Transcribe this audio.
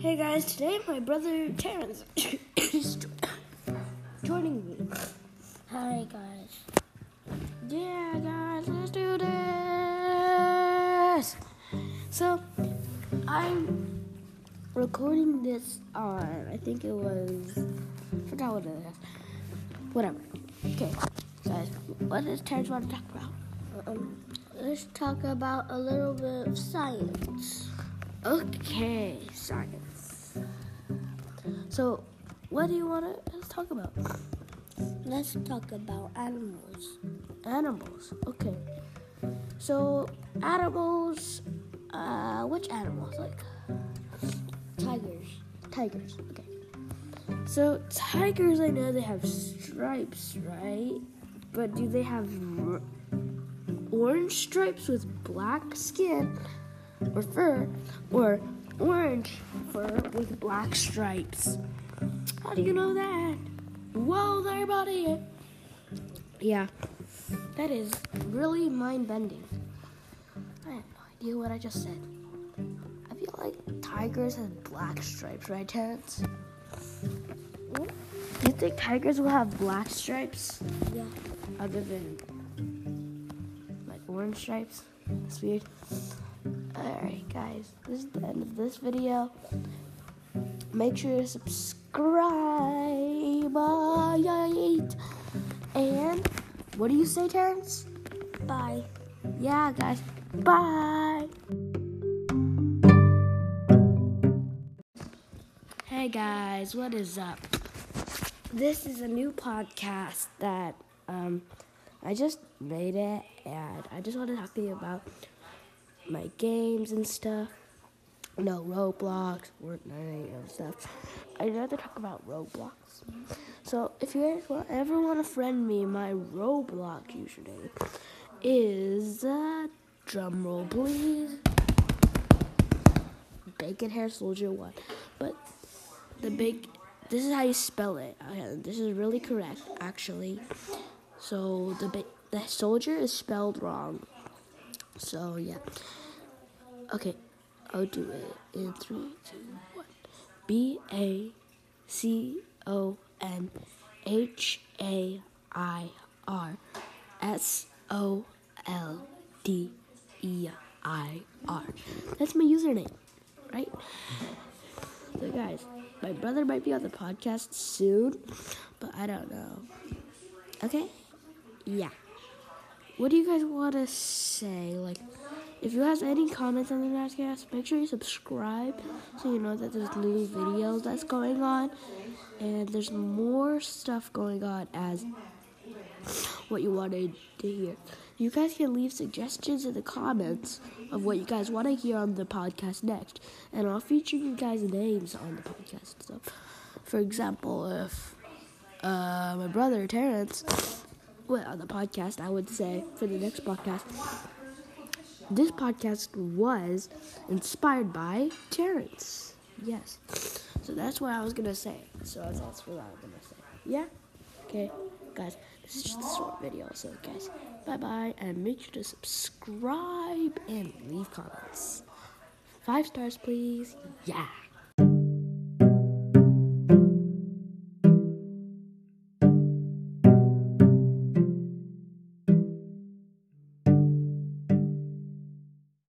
Hey guys, today my brother Terrence is joining me. Hi guys. Yeah, guys, let's do this. So, I'm recording this on, I think it was, I forgot what it is. Whatever. Okay, guys, what does Terrence want to talk about? Um, let's talk about a little bit of science. Okay, science. So, what do you want to talk about? Let's talk about animals. Animals. Okay. So, animals. Uh, which animals? Like Tigers. tigers. Okay. So, tigers, I know they have stripes, right? But do they have r- orange stripes with black skin or fur, or orange fur with black stripes? How do you know that? Whoa there, buddy! Yeah, that is really mind bending. I have no idea what I just said. I feel like tigers have black stripes, right, Terrence? Do you think tigers will have black stripes Yeah. other than like orange stripes? That's weird. Alright, guys, this is the end of this video. Make sure to subscribe. And what do you say, Terrence? Bye. Yeah, guys. Bye. Hey guys, what is up? This is a new podcast that um I just made it and I just want to talk to you about my games and stuff. No, Roblox, Fortnite and stuff. I'd rather talk about Roblox. So if you guys want, ever want to friend me, my Roblox username is uh, drum roll please. Bacon hair soldier one, but the big. This is how you spell it. Uh, this is really correct, actually. So the the soldier is spelled wrong. So yeah. Okay, I'll do it in three, two, one. B A C O N H A I R S O L D E I R. That's my username, right? So, guys, my brother might be on the podcast soon, but I don't know. Okay? Yeah. What do you guys want to say? Like, if you have any comments on the podcast, make sure you subscribe so you know that there's new videos that's going on. And there's more stuff going on as what you wanted to hear. You guys can leave suggestions in the comments of what you guys want to hear on the podcast next, and I'll feature you guys' names on the podcast. So, for example, if uh, my brother Terrence went on the podcast, I would say for the next podcast, this podcast was inspired by Terrence. Yes. So that's what I was gonna say. So that's what I was gonna say. Yeah? Okay, guys, this is just a short video. So, guys, bye bye, and make sure to subscribe and leave comments. Five stars, please. Yeah.